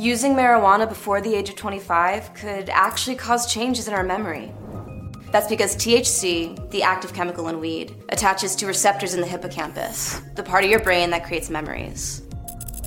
Using marijuana before the age of 25 could actually cause changes in our memory. That's because THC, the active chemical in weed, attaches to receptors in the hippocampus, the part of your brain that creates memories.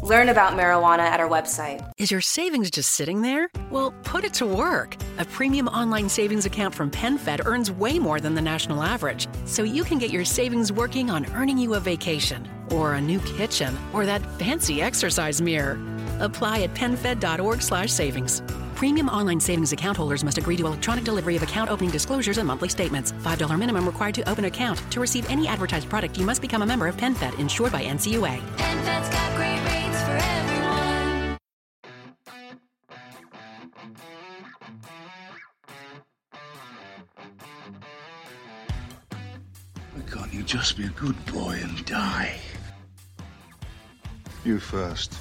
Learn about marijuana at our website. Is your savings just sitting there? Well, put it to work. A premium online savings account from PenFed earns way more than the national average, so you can get your savings working on earning you a vacation, or a new kitchen, or that fancy exercise mirror. Apply at PenFed.org/savings. Premium online savings account holders must agree to electronic delivery of account opening disclosures and monthly statements. $5 minimum required to open account. To receive any advertised product, you must become a member of PenFed, insured by NCUA. PenFed's got great rates for everyone. Why can't you just be a good boy and die? You first.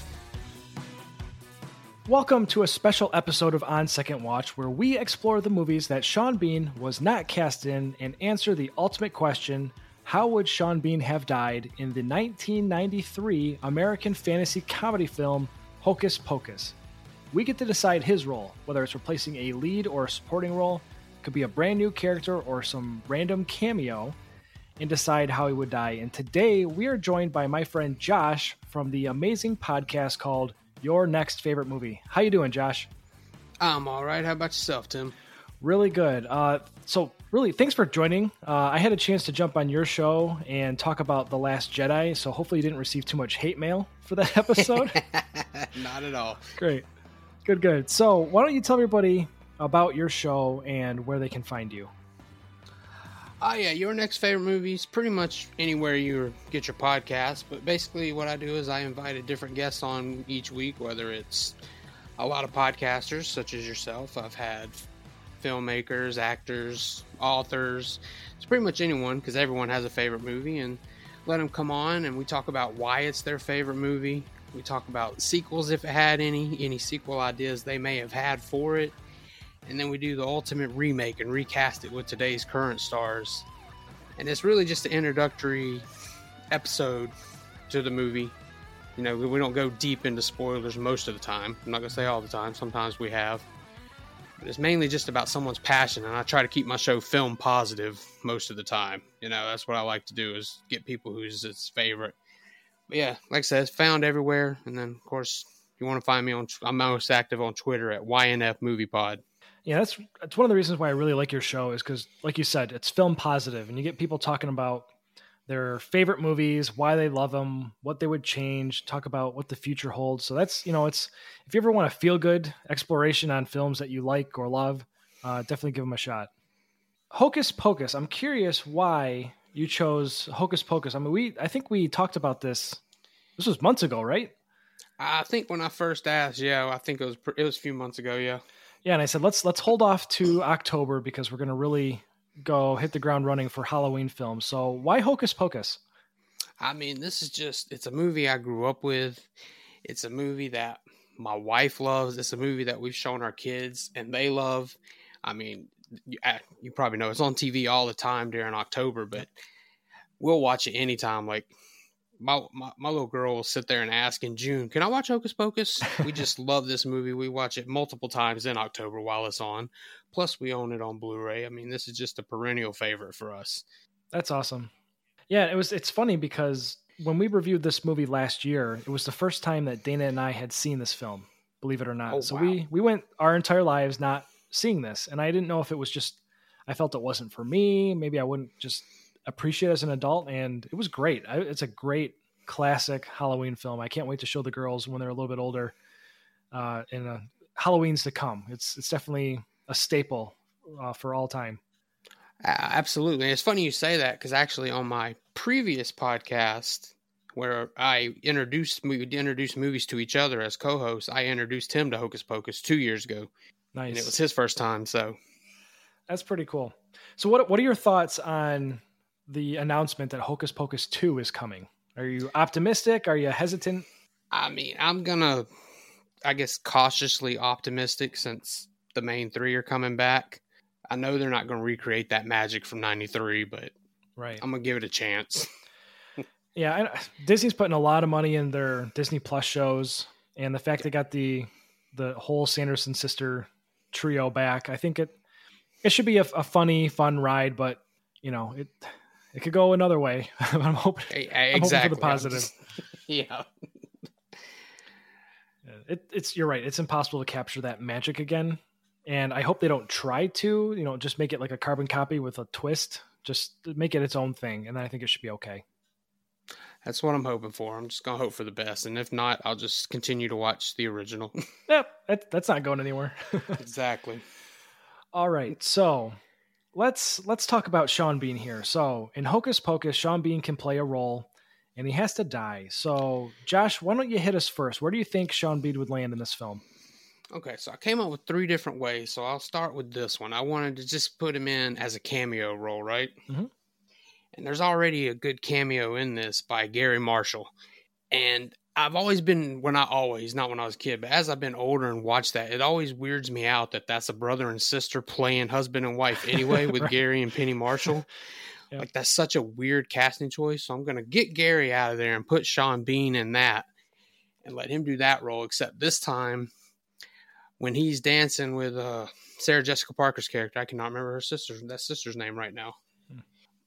Welcome to a special episode of On Second Watch where we explore the movies that Sean Bean was not cast in and answer the ultimate question how would Sean Bean have died in the 1993 American fantasy comedy film Hocus Pocus? We get to decide his role, whether it's replacing a lead or a supporting role, could be a brand new character or some random cameo, and decide how he would die. And today we are joined by my friend Josh from the amazing podcast called Your Next Favorite Movie. How you doing, Josh? I'm all right. How about yourself, Tim? Really good. Uh, so, really, thanks for joining. Uh, I had a chance to jump on your show and talk about The Last Jedi, so hopefully you didn't receive too much hate mail for that episode. Not at all. Great. Good, good. So, why don't you tell everybody about your show and where they can find you? Oh yeah, your next favorite movies, pretty much anywhere you get your podcast. But basically, what I do is I invite a different guest on each week, whether it's a lot of podcasters such as yourself. I've had filmmakers, actors, authors. It's pretty much anyone because everyone has a favorite movie, and let them come on and we talk about why it's their favorite movie. We talk about sequels if it had any, any sequel ideas they may have had for it and then we do the ultimate remake and recast it with today's current stars. And it's really just an introductory episode to the movie. You know, we don't go deep into spoilers most of the time. I'm not going to say all the time, sometimes we have. But it's mainly just about someone's passion, and I try to keep my show film positive most of the time. You know, that's what I like to do is get people who's its favorite. But yeah, like I said, it's found everywhere. And then, of course, if you want to find me on, I'm most active on Twitter at YNF Movie Pod. Yeah, that's that's one of the reasons why I really like your show is because, like you said, it's film positive, and you get people talking about their favorite movies, why they love them, what they would change, talk about what the future holds. So that's you know, it's if you ever want a feel good exploration on films that you like or love, uh, definitely give them a shot. Hocus Pocus. I'm curious why you chose Hocus Pocus. I mean, we I think we talked about this. This was months ago, right? I think when I first asked, yeah, I think it was it was a few months ago, yeah. Yeah, and I said let's let's hold off to October because we're going to really go hit the ground running for Halloween films. So why Hocus Pocus? I mean, this is just it's a movie I grew up with. It's a movie that my wife loves. It's a movie that we've shown our kids and they love. I mean, you, you probably know it's on TV all the time during October, but we'll watch it anytime. Like my, my my little girl will sit there and ask in June, "Can I watch Hocus Pocus?" we just love this movie. We watch it multiple times in October while it's on. Plus, we own it on Blu-ray. I mean, this is just a perennial favorite for us. That's awesome. Yeah, it was. It's funny because when we reviewed this movie last year, it was the first time that Dana and I had seen this film. Believe it or not. Oh, so wow. we we went our entire lives not seeing this, and I didn't know if it was just I felt it wasn't for me. Maybe I wouldn't just appreciate as an adult, and it was great. I, it's a great classic Halloween film. I can't wait to show the girls when they're a little bit older. Uh, in uh, Halloween's to come, it's it's definitely a staple uh, for all time. Absolutely. It's funny you say that because actually on my previous podcast where I introduced we introduced movies to each other as co-hosts, I introduced him to Hocus Pocus two years ago, Nice. and it was his first time. So That's pretty cool. So what what are your thoughts on the announcement that Hocus Pocus 2 is coming? Are you optimistic? Are you hesitant? I mean, I'm gonna, I guess, cautiously optimistic since the main three are coming back. I know they're not going to recreate that magic from '93, but Right. I'm gonna give it a chance. Yeah, I, uh, Disney's putting a lot of money in their Disney Plus shows, and the fact they got the the whole Sanderson sister trio back. I think it it should be a, a funny, fun ride, but you know it it could go another way. I'm hoping I'm hoping for the positive. yeah. it, it's you're right. It's impossible to capture that magic again, and I hope they don't try to. You know, just make it like a carbon copy with a twist. Just make it its own thing, and then I think it should be okay. That's what I'm hoping for. I'm just gonna hope for the best, and if not, I'll just continue to watch the original. Yep, that, that's not going anywhere. exactly. All right, so let's let's talk about Sean Bean here. So in Hocus Pocus, Sean Bean can play a role, and he has to die. So Josh, why don't you hit us first? Where do you think Sean Bean would land in this film? Okay, so I came up with three different ways. So I'll start with this one. I wanted to just put him in as a cameo role, right? Mhm. And there's already a good cameo in this by Garry Marshall. And I've always been, when I always, not when I was a kid, but as I've been older and watched that, it always weirds me out that that's a brother and sister playing husband and wife anyway with Right. Garry and Penny Marshall. Yep. Like that's such a weird casting choice. So I'm going to get Garry out of there and put Sean Bean in that and let him do that role. Except this time, when he's dancing with uh, Sarah Jessica Parker's character, I cannot remember her sister's that sister's name right now.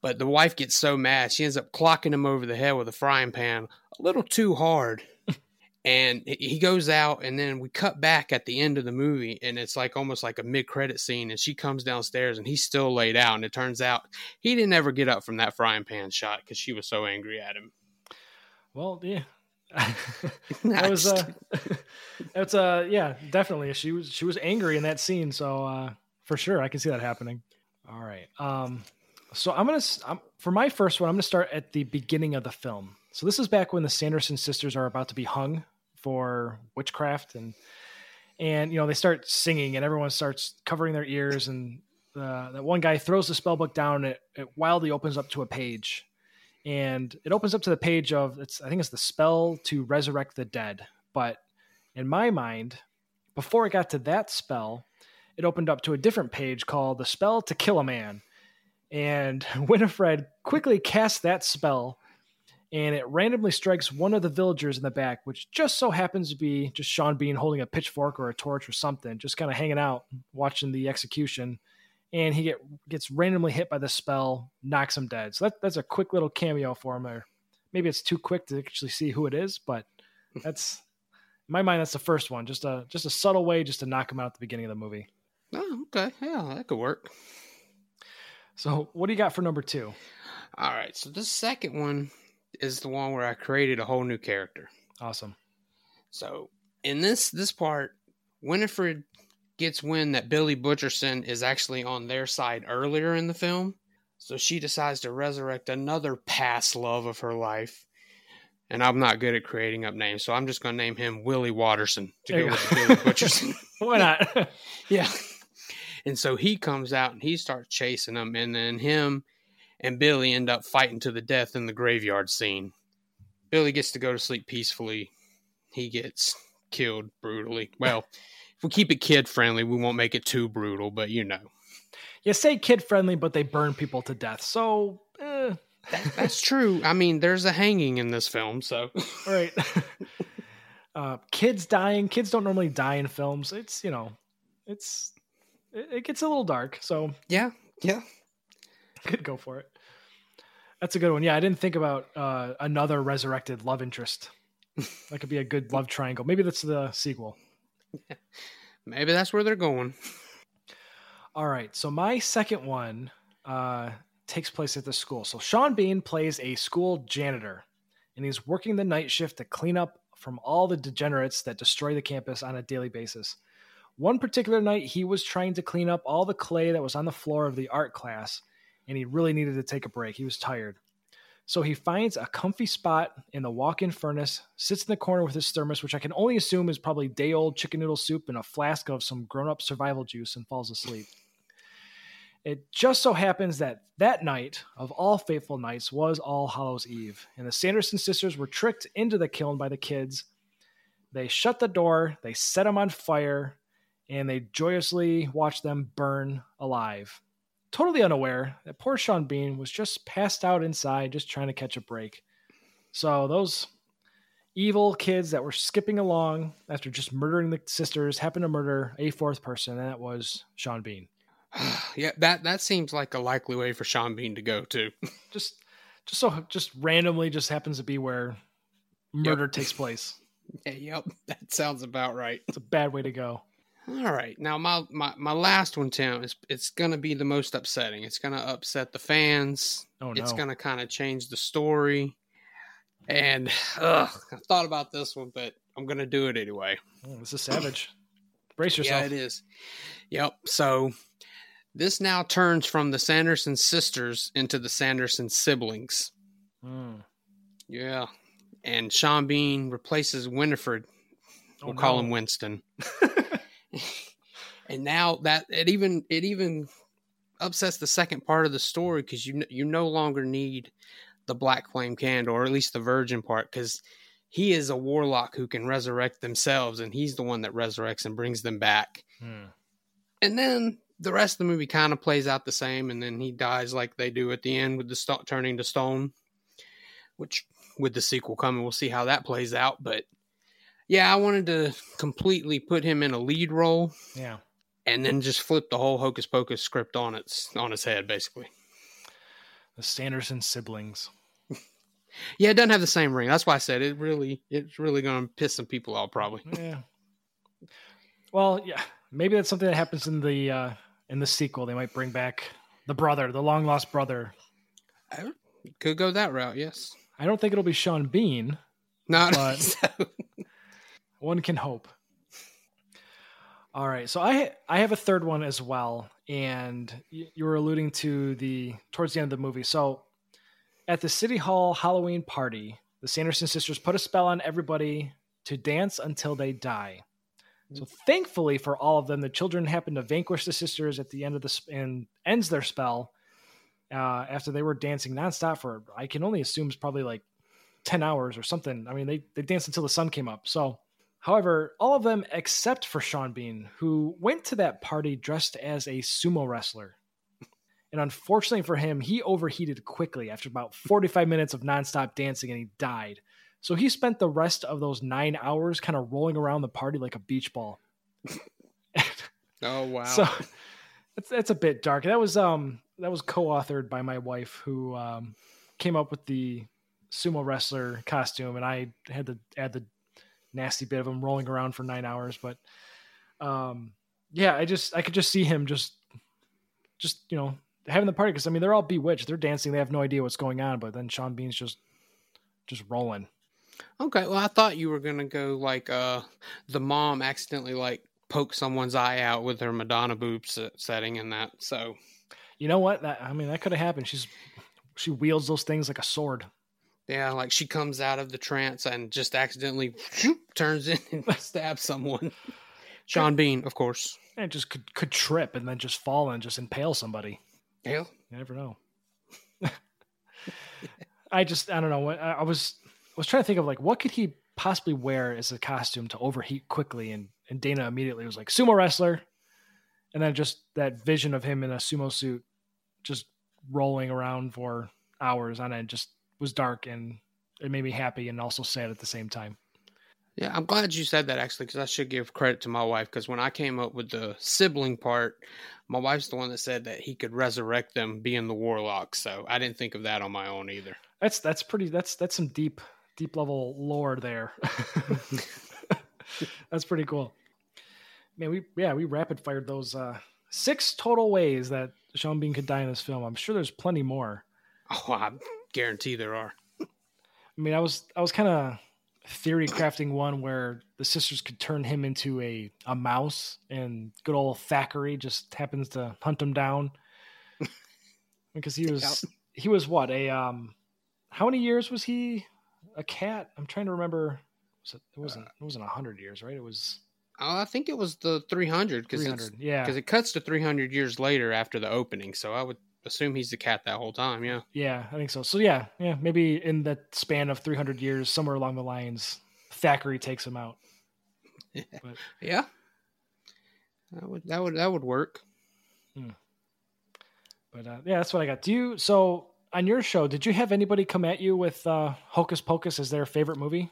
But the wife gets so mad, she ends up clocking him over the head with a frying pan a little too hard. and he- goes out, and then we cut back at the end of the movie, and it's like almost like a mid credit scene. And she comes downstairs, and he's still laid out. And it turns out he didn't ever get up from that frying pan shot because she was so angry at him. Well, yeah. that was uh that's uh yeah, definitely. She was she was angry in that scene, so uh for sure I can see that happening. All right. Um so I'm to I'm, for my first one I'm to start at the beginning of the film. So this is back when the Sanderson sisters are about to be hung for witchcraft and and you know they start singing and everyone starts covering their ears and uh, that one guy throws the spell book down and it, it wildly opens up to a page and it opens up to the page of it's I think it's the spell to resurrect the dead. But in my mind, before it got to that spell, it opened up to a different page called the spell to kill a man. And Winifred quickly casts that spell and it randomly strikes one of the villagers in the back, which just so happens to be just Sean Bean holding a pitchfork or a torch or something, just kind of hanging out, watching the execution. And he get, gets randomly hit by the spell, knocks him dead. So that, that's a quick little cameo for him there. Maybe it's too quick to actually see who it is, but that's in my mind, that's the first one. Just a just a subtle way just to knock him out at the beginning of the movie. Oh, okay. Yeah, that could work. So what do you got for number two? All right. So the second one is the one where I created a whole new character. Awesome. So in this this part, Winifred gets wind that Billy Butcherson is actually on their side earlier in the film. So she decides to resurrect another past love of her life. And I'm not good at creating up names, so I'm just going to name him Willie Watterson to There go with go. Billy Butcherson. Why not? Yeah. And so he comes out and he starts chasing them, and then him and Billy end up fighting to the death in the graveyard scene. Billy gets to go to sleep peacefully. He gets killed brutally. Well, if we keep it kid friendly, we won't make it too brutal, but you know. you say kid friendly, but they burn people to death. So, eh, That's true. I mean, there's a hanging in this film, so all right. uh, kids dying. Kids don't normally die in films. It's you know, it's it, it gets a little dark. So yeah, yeah. could go for it. That's a good one. Yeah, I didn't think about uh, another resurrected love interest. That could be a good love triangle. Maybe that's the sequel. Maybe that's where they're going. All right. So my second one uh, takes place at the school. So Sean Bean plays a school janitor, and he's working the night shift to clean up from all the degenerates that destroy the campus on a daily basis. One particular night, he was trying to clean up all the clay that was on the floor of the art class, and he really needed to take a break. He was tired. So he finds a comfy spot in the walk in furnace, sits in the corner with his thermos, which I can only assume is probably day old chicken noodle soup and a flask of some grown up survival juice, and falls asleep. It just so happens that that night, of all fateful nights, was All Hallows Eve, and the Sanderson sisters were tricked into the kiln by the kids. They shut the door, they set them on fire, and they joyously watched them burn alive. Totally unaware that poor Sean Bean was just passed out inside, just trying to catch a break. So those, evil kids that were skipping along after just murdering the sisters happened to murder a fourth person, and that was Sean Bean. Yeah, that that seems like a likely way for Sean Bean to go too. Just, just so, just randomly, just happens to be where murder takes place. Yeah, yep, that sounds about right. It's a bad way to go. All right, now my my, my last one, Tim, is it's gonna be the most upsetting. It's gonna upset the fans. Oh no! It's gonna kind of change the story. And ugh, I thought about this one, but I'm gonna do it anyway. Oh, this is savage. Brace yourself. Yeah, it is. Yep. So this now turns from the Sanderson sisters into the Sanderson siblings. Mm. Yeah. And Sean Bean replaces Winifred. Oh, We'll call no. him Winston. and now that it even it even upsets the second part of the story because you you no longer need the black flame candle or at least the virgin part because he is a warlock who can resurrect themselves and he's the one that resurrects and brings them back Hmm. and then the rest of the movie kind of plays out the same and then he dies like they do at the end with the sto- turning to stone which with the sequel coming we'll see how that plays out but yeah i wanted to completely put him in a lead role Yeah. and then just flip the whole hocus pocus script on its on its head basically The Sanderson siblings. yeah it doesn't have the same ring that's why i said it really it's really gonna piss some people off probably Yeah. Well, yeah. Maybe that's something that happens in the uh in the sequel. They might bring back the brother, the long lost brother. could go that route yes I don't think it'll be Sean Bean. Not But- so- One can hope. All right, so I I have a third one as well, and you were alluding to the towards the end of the movie. So, at the city hall Halloween party, the Sanderson sisters put a spell on everybody to dance until they die. So, thankfully for all of them, the children happen to vanquish the sisters at the end of the sp- and ends their spell uh, after they were dancing nonstop for I can only assume it's probably like ten hours or something. I mean, they they danced until the sun came up. So. However, all of them except for Sean Bean, who went to that party dressed as a sumo wrestler. And unfortunately for him, he overheated quickly after about 45 minutes of nonstop dancing and he died. So he spent the rest of those nine hours kind of rolling around the party like a beach ball. oh wow So it's it's a bit dark. That was um that was co-authored by my wife who um came up with the sumo wrestler costume and I had to add the nasty bit of him rolling around for 9 hours but um yeah, I just I could just see him just just, you know, having the party cuz I mean they're all bewitched. They're dancing, they have no idea what's going on, but then Sean Bean's just just rolling. Okay, well, I thought you were gonna go like uh the mom accidentally like poke someone's eye out with her Madonna boobs setting and that. So You know what? That I mean that could have happened. She's she wields those things like a sword. Yeah, like she comes out of the trance and just accidentally turns in and stabs someone. Sean Bean, of course. And just could could trip and then just fall and just impale somebody. Yeah. You never know. I just I don't know I, I was I was trying to think of like what could he possibly wear as a costume to overheat quickly and and Dana immediately was like sumo wrestler and then just that vision of him in a sumo suit just rolling around for hours on end just was dark and it made me happy and also sad at the same time. Yeah, I'm glad you said that actually, because I should give credit to my wife. Because when I came up with the sibling part, my wife's the one that said that he could resurrect them, being the warlock. So I didn't think of that on my own either. That's that's pretty that's that's some deep deep level lore there. that's pretty cool. Man, we yeah, we rapid fired those uh six total ways that Sean Bean could die in this film. I'm sure there's plenty more. Oh, I guarantee there are. I mean, I was I was kind of theory crafting one where the sisters could turn him into a a mouse, and good old Thackery just happens to hunt him down because he was he was what a um how many years was he a cat? I'm trying to remember. Was it, it wasn't it wasn't hundred years, right? It was Oh, I think it was the 300 because 300. Yeah, because it cuts to 300 years later after the opening. So I would assume he's the cat that whole time. Yeah. yeah, I think so. So yeah, yeah, maybe in that span of 300 years, somewhere along the lines, Thackery takes him out. But Yeah. That would that would that would work. But uh, yeah, that's what I got. Do you so on your show? Did you have anybody come at you with uh, Hocus Pocus as their favorite movie?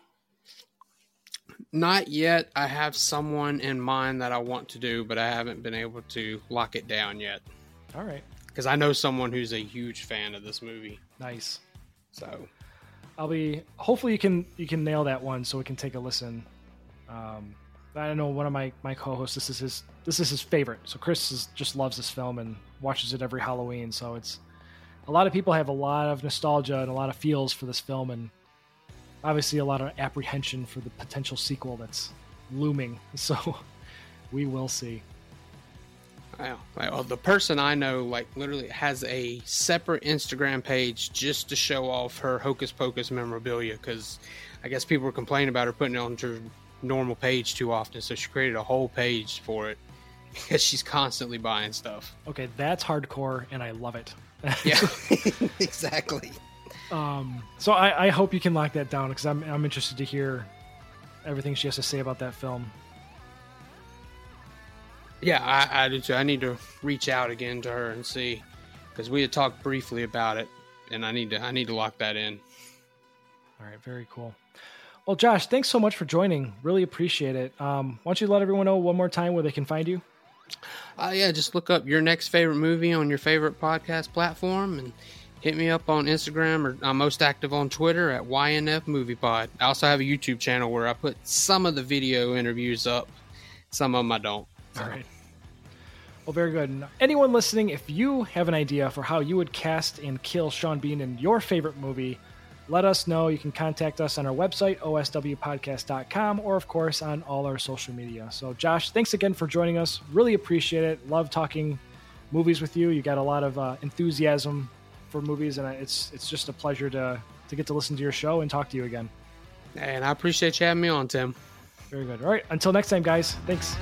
Not yet. I have someone in mind that I want to do, but I haven't been able to lock it down yet. All right. Because I know someone who's a huge fan of this movie. Nice. So I'll be hopefully you can you can nail that one so we can take a listen. Um, I don't know one of my my co-hosts. This is his this is his favorite. So Chris is, just loves this film and watches it every Halloween. So it's a lot of people have a lot of nostalgia and a lot of feels for this film, and obviously a lot of apprehension for the potential sequel that's looming. So we will see. Wow. Well, the person I know, like, literally has a separate Instagram page just to show off her Hocus Pocus memorabilia because I guess people were complaining about her putting it on her normal page too often. So she created a whole page for it because she's constantly buying stuff. Okay, that's hardcore, and I love it. Yeah, exactly. Um, so I, I hope you can lock that down because I'm I'm interested to hear everything she has to say about that film. Yeah, I, I do too. I need to reach out again to her and see because we had talked briefly about it, and I need to I need to lock that in. All right, very cool. Well, Josh, thanks so much for joining. Really appreciate it. Um, why don't you let everyone know one more time where they can find you? Uh, yeah, just look up your next favorite movie on your favorite podcast platform and hit me up on Instagram or I'm most active on Twitter at YNF Movie Pod. I also have a YouTube channel where I put some of the video interviews up, some of them I don't. All right. Well, very good. And anyone listening, if you have an idea for how you would cast and kill Sean Bean in your favorite movie, let us know. You can contact us on our website, oswpodcast.com, or of course on all our social media. So, Josh, thanks again for joining us. Really appreciate it. Love talking movies with you. You got a lot of uh, enthusiasm for movies, and it's it's just a pleasure to to get to listen to your show and talk to you again. And I appreciate you having me on, Tim. Very good. All right. Until next time, guys. Thanks.